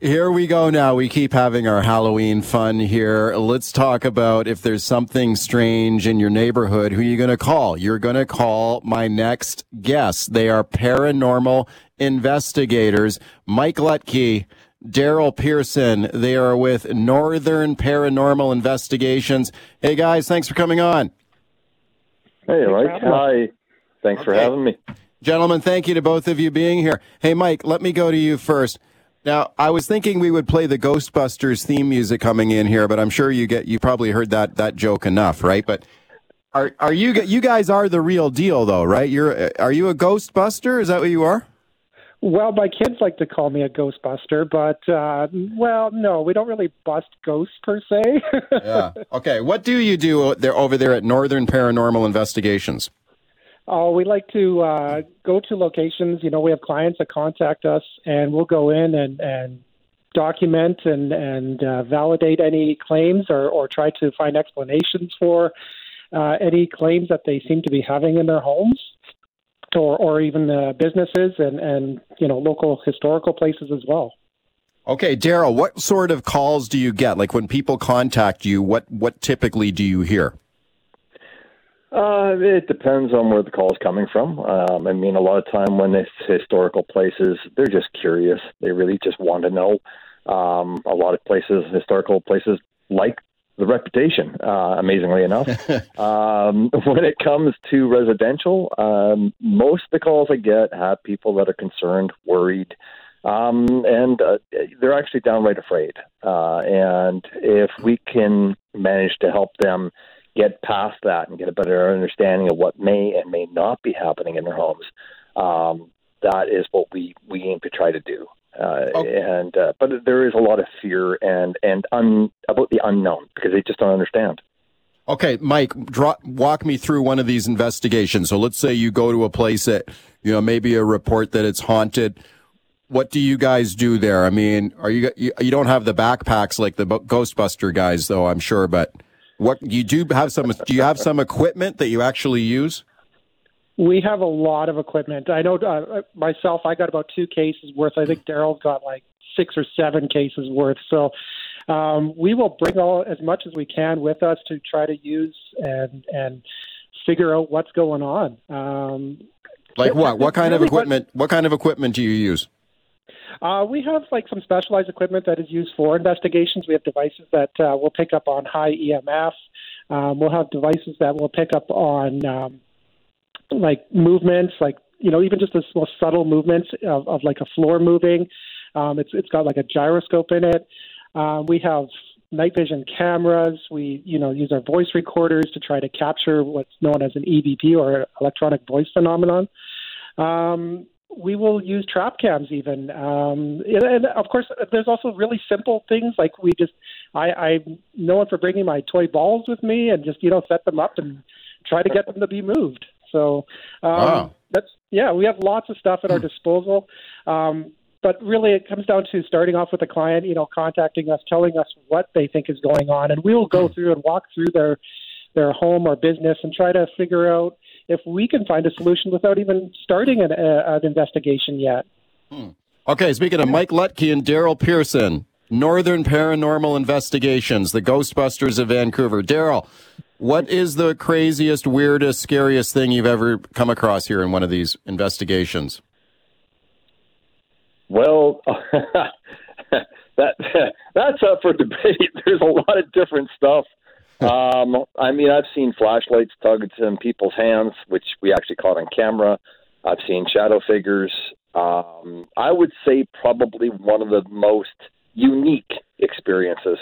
Here we go now. We keep having our Halloween fun here. Let's talk about if there's something strange in your neighborhood, who are you going to call? You're going to call my next guest. They are paranormal investigators. Mike Lutke, Darryl Pearson. They are with Northern Paranormal Investigations. Hey guys, thanks for coming on. Hey, Mike. Hi. Thanks for having me. Gentlemen, thank you to both of you being here. Hey, Mike, let me go to you first. Now, I was thinking we would play the Ghostbusters theme music coming in here, but I'm sure you get you probably heard that that joke enough, right? But are are you you guys are the real deal though, right? You're are you a Ghostbuster? Is that what you are? Well, my kids like to call me a Ghostbuster, but uh, well, no, we don't really bust ghosts per se. Yeah. Okay. What do you do there over there at Northern Paranormal Investigations? Oh, we like to uh, go to locations. You know, we have clients that contact us, and we'll go in and and document and and uh, validate any claims, or or try to find explanations for uh, any claims that they seem to be having in their homes. Or, or even uh, businesses and, and you know local historical places as well. Okay, Darryl, what sort of calls do you get? Like when people contact you, what what typically do you hear? Uh, it depends on where the call is coming from. Um, I mean, a lot of time when it's historical places, they're just curious. They really just want to know. Um, a lot of places, historical places, like the reputation. Uh, amazingly enough, um, when it comes to residential, um, most of the calls I get have people that are concerned, worried, um, and uh, they're actually downright afraid. Uh, and if we can manage to help them get past that and get a better understanding of what may and may not be happening in their homes, um, that is what we, we aim to try to do. Uh, And uh, but there is a lot of fear and and un, about the unknown because they just don't understand. Okay, Mike, draw, walk me through one of these investigations. So let's say you go to a place that, you know, maybe a report that it's haunted. What do you guys do there? I mean, are you you, you don't have the backpacks like the Ghostbuster guys, though, I'm sure. But what you do have some? Do you have some equipment that you actually use? We have a lot of equipment. I know uh, myself, I got about two cases worth. I think Darryl's got like six or seven cases worth. So um, we will bring all as much as we can with us to try to use and and figure out what's going on. Um, Like what? What kind of equipment? What kind of equipment do you use? Uh, we have like some specialized equipment that is used for investigations. We have devices that uh, will pick up on high EMF. Um, we'll have devices that will pick up on um, like movements, like you know, even just the most subtle movements of, of like a floor moving. Um, it's it's got like a gyroscope in it. Um, we have night vision cameras. We you know use our voice recorders to try to capture what's known as an EVP or electronic voice phenomenon. Um, we will use trap cams even. Um, and, and of course there's also really simple things like we just I, i'm known for bringing my toy balls with me and just you know set them up and try to get them to be moved. So um, Wow. that's yeah we have lots of stuff at our disposal. Um, but really it comes down to starting off with a client you know contacting us telling us what they think is going on. And we will go through and walk through their their home or business and try to figure out if we can find a solution without even starting an, uh, an investigation yet. Okay, speaking of Mike Lutke and Darryl Pearson, Northern Paranormal Investigations, the Ghostbusters of Vancouver. Darryl, what is the craziest, weirdest, scariest thing you've ever come across here in one of these investigations? Well, that that's up for debate. There's a lot of different stuff. Um, I mean, I've seen flashlights tugged in people's hands, which we actually caught on camera. I've seen shadow figures. Um, I would say probably one of the most unique experiences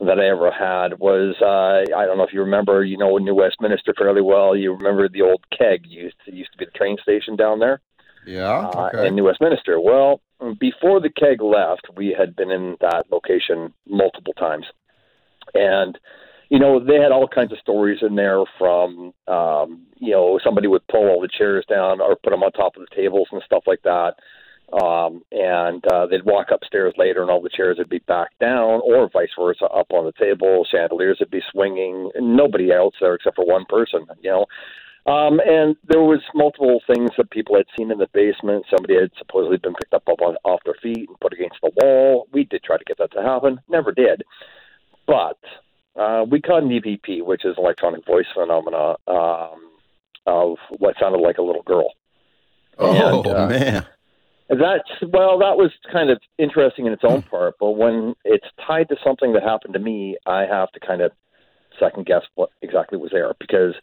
that I ever had was uh, I don't know if you remember, you know, New Westminster fairly well. You remember the old keg used to used to be the train station down there Yeah. uh, in New Westminster. Well, before the keg left, we had been in that location multiple times, and you know they had all kinds of stories in there. From um, you know somebody would pull all the chairs down or put them on top of the tables and stuff like that. Um, and uh, they'd walk upstairs later, and all the chairs would be back down, or vice versa, up on the table. Chandeliers would be swinging. Nobody else there except for one person. You know, Um, and there was multiple things that people had seen in the basement. Somebody had supposedly been picked up on, off their feet and put against the wall. We did try to get that to happen, never did. But uh, we caught an EVP, which is electronic voice phenomena um, of what sounded like a little girl. Oh and, uh, man. That's well, that was kind of interesting in its own part, but when it's tied to something that happened to me, I have to kind of second guess what exactly was there because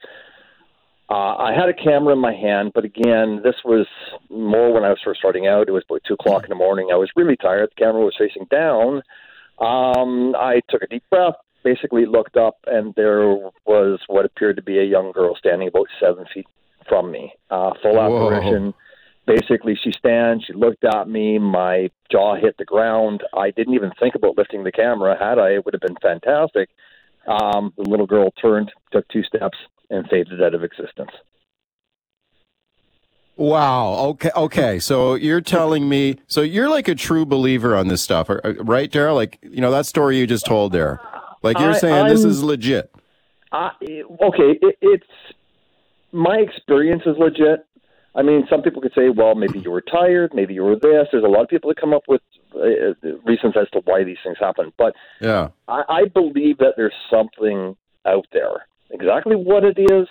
uh, I had a camera in my hand, but again, this was more when I was first starting out. It was about two o'clock in the morning. I was really tired. The camera was facing down. Um, I took a deep breath, basically looked up, and there was what appeared to be a young girl standing about seven feet from me. Uh, full apparition. Basically, she stands. She looked at me. My jaw hit the ground. I didn't even think about lifting the camera. Had I, it would have been fantastic. Um, the little girl turned, took two steps, and faded out of existence. Wow. Okay. Okay. So you're telling me, so you're like a true believer on this stuff, right, Darryl? Like, you know, that story you just told there. Like you're I, saying I'm, this is legit. I, okay. It, it's my experience is legit. I mean, some people could say, well, maybe you were tired, maybe you were this. There's a lot of people that come up with uh, reasons as to why these things happen. But yeah, I, I believe that there's something out there. Exactly what it is,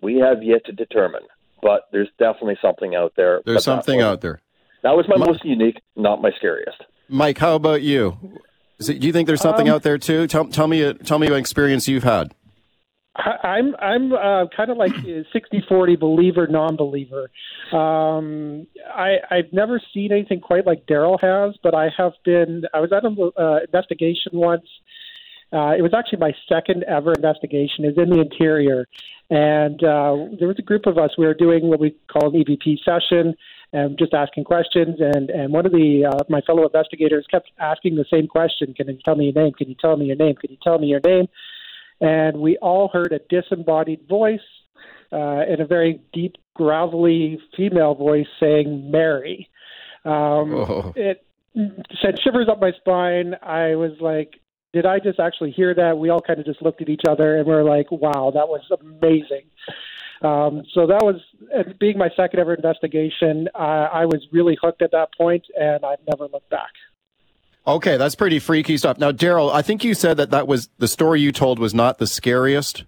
we have yet to determine. But there's definitely something out there. There's something out there. That was my most unique, not my scariest. Mike, how about you? It, do you think there's something um, out there too? Tell, tell me, a, tell me an experience you've had. I'm I'm uh, kind of like 60-40 believer non-believer. Um, I I've never seen anything quite like Darryl has, but I have been. I was at an uh, investigation once. Uh, it was actually my second ever investigation. It was in the interior, and uh, there was a group of us. We were doing what we call an EVP session, and just asking questions. And and one of the uh, my fellow investigators kept asking the same question: Can you tell me your name? Can you tell me your name? Can you tell me your name? and we all heard a disembodied voice uh, in a very deep, gravelly female voice saying "Mary." Um, oh. It sent shivers up my spine. I was like, "Did I just actually hear that?" We all kind of just looked at each other and we are like, "Wow, that was amazing." Um, so that was being my second ever investigation. Uh, I was really hooked at that point, and I've never looked back. Okay, that's pretty freaky stuff. Now, Darryl, I think you said that that was the story you told was not the scariest.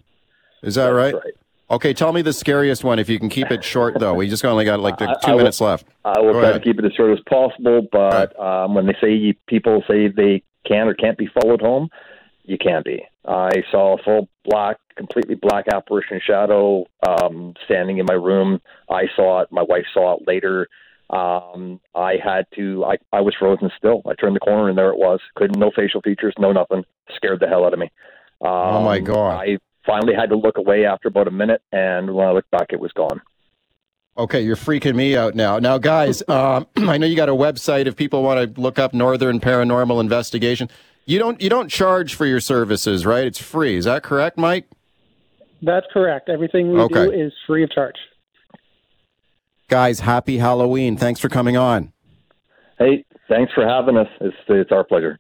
Is that right? right? Okay, tell me the scariest one if you can keep it short, though. We just only got like two I, I minutes will, left. I will Go try ahead. to keep it as short as possible, but right. um, when they say people say they can or can't be followed home, you can be. I saw a full black, completely black apparition shadow um, standing in my room. I saw it. My wife saw it later. Um, I had to. I, I was frozen still. I turned the corner and there it was. Couldn't no facial features, no nothing. Scared the hell out of me. Um, oh my um, god! I finally had to look away after about a minute, and when I looked back, it was gone. Okay, you're freaking me out now. Now, guys, um, I know you got a website. If people want to look up Northern Paranormal Investigation, you don't you don't charge for your services, right? It's free. Is that correct, Mike? That's correct. Everything we okay. do is free of charge. Guys, happy Halloween. Thanks for coming on. Hey, thanks for having us. It's, it's our pleasure.